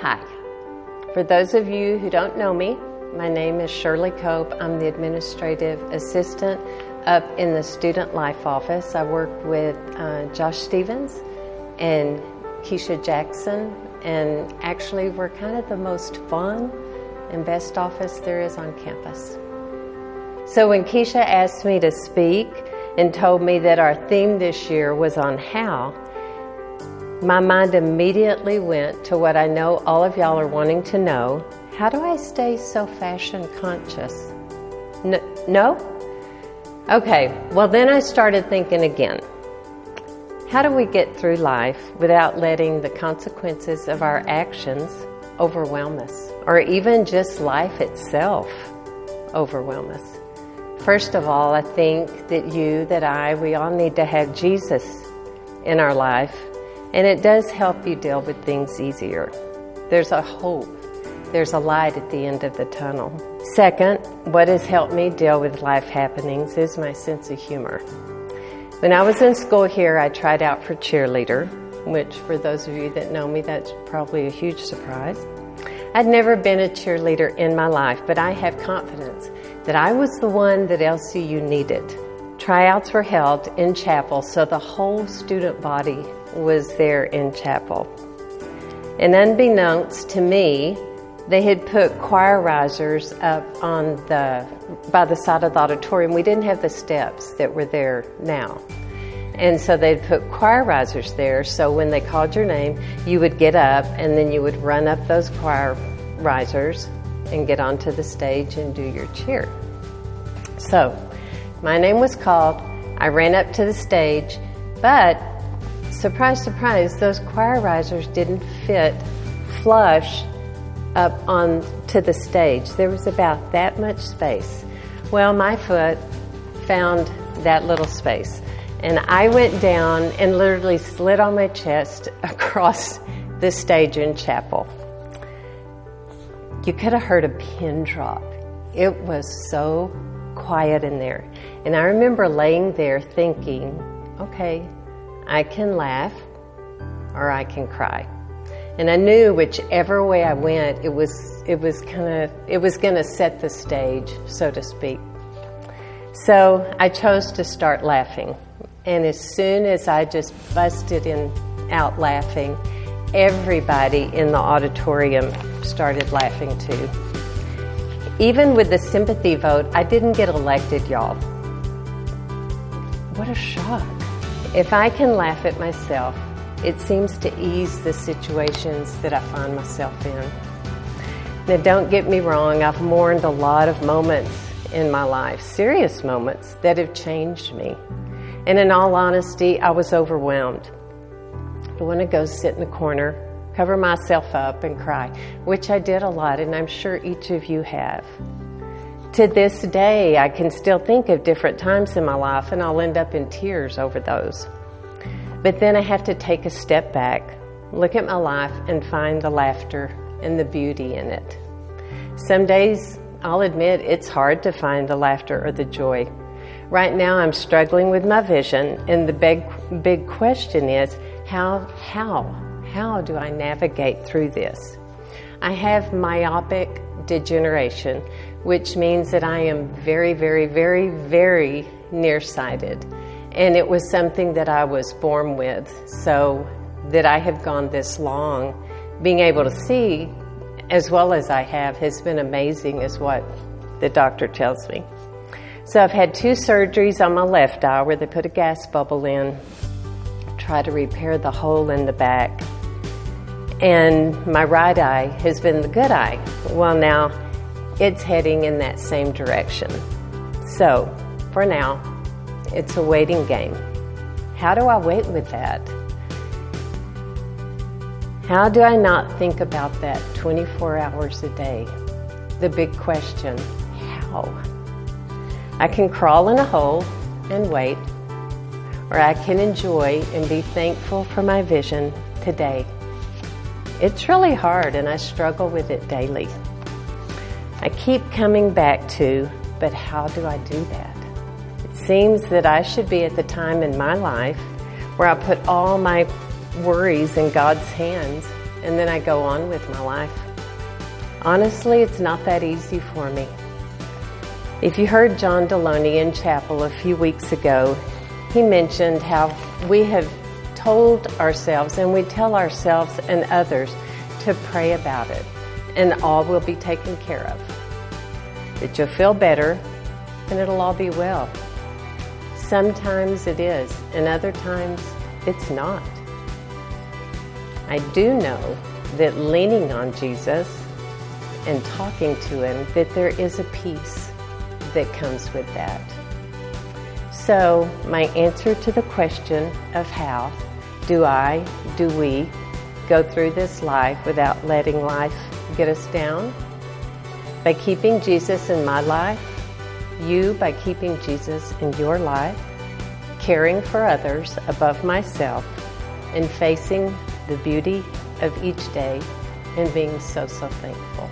Hi. For those of you who don't know me, my name is Shirley Cope. I'm the administrative assistant up in the student life office. I work with uh, Josh Stevens and Keisha Jackson, and actually, we're kind of the most fun and best office there is on campus. So, when Keisha asked me to speak and told me that our theme this year was on how, my mind immediately went to what I know all of y'all are wanting to know how do I stay so fashion conscious? N- no? Okay, well, then I started thinking again. How do we get through life without letting the consequences of our actions overwhelm us, or even just life itself overwhelm us? First of all, I think that you, that I, we all need to have Jesus in our life and it does help you deal with things easier. There's a hope, there's a light at the end of the tunnel. Second, what has helped me deal with life happenings is my sense of humor. When I was in school here, I tried out for cheerleader, which for those of you that know me, that's probably a huge surprise. I'd never been a cheerleader in my life, but I have confidence that I was the one that LCU needed. Tryouts were held in chapel, so the whole student body was there in chapel. And unbeknownst to me, they had put choir risers up on the by the side of the auditorium. We didn't have the steps that were there now. And so they'd put choir risers there. So when they called your name, you would get up and then you would run up those choir risers and get onto the stage and do your cheer. So my name was called. I ran up to the stage, but surprise, surprise, those choir risers didn't fit flush up on to the stage. There was about that much space. Well, my foot found that little space. And I went down and literally slid on my chest across the stage in chapel. You could have heard a pin drop. It was so quiet in there. And I remember laying there thinking, okay, I can laugh or I can cry. And I knew whichever way I went, it was it was kind of it was going to set the stage, so to speak. So I chose to start laughing. And as soon as I just busted in out laughing, everybody in the auditorium started laughing too. Even with the sympathy vote, I didn't get elected, y'all. What a shock. If I can laugh at myself, it seems to ease the situations that I find myself in. Now, don't get me wrong, I've mourned a lot of moments in my life, serious moments that have changed me. And in all honesty, I was overwhelmed. I want to go sit in the corner, cover myself up, and cry, which I did a lot, and I'm sure each of you have. To this day, I can still think of different times in my life, and I'll end up in tears over those. But then I have to take a step back, look at my life, and find the laughter and the beauty in it. Some days, I'll admit, it's hard to find the laughter or the joy. Right now, I'm struggling with my vision, and the big, big question is how, how, how do I navigate through this? I have myopic degeneration, which means that I am very, very, very, very nearsighted. And it was something that I was born with. So that I have gone this long, being able to see as well as I have has been amazing, is what the doctor tells me. So I've had two surgeries on my left eye where they put a gas bubble in, try to repair the hole in the back. And my right eye has been the good eye. Well, now it's heading in that same direction. So, for now, it's a waiting game. How do I wait with that? How do I not think about that 24 hours a day? The big question how? I can crawl in a hole and wait, or I can enjoy and be thankful for my vision today. It's really hard, and I struggle with it daily. I keep coming back to, but how do I do that? It seems that I should be at the time in my life where I put all my worries in God's hands and then I go on with my life. Honestly, it's not that easy for me. If you heard John Delony in chapel a few weeks ago, he mentioned how we have told ourselves and we tell ourselves and others to pray about it and all will be taken care of. That you'll feel better and it'll all be well. Sometimes it is, and other times it's not. I do know that leaning on Jesus and talking to Him, that there is a peace that comes with that. So, my answer to the question of how do I, do we go through this life without letting life get us down? By keeping Jesus in my life, you by keeping Jesus in your life, caring for others above myself, and facing the beauty of each day and being so, so thankful.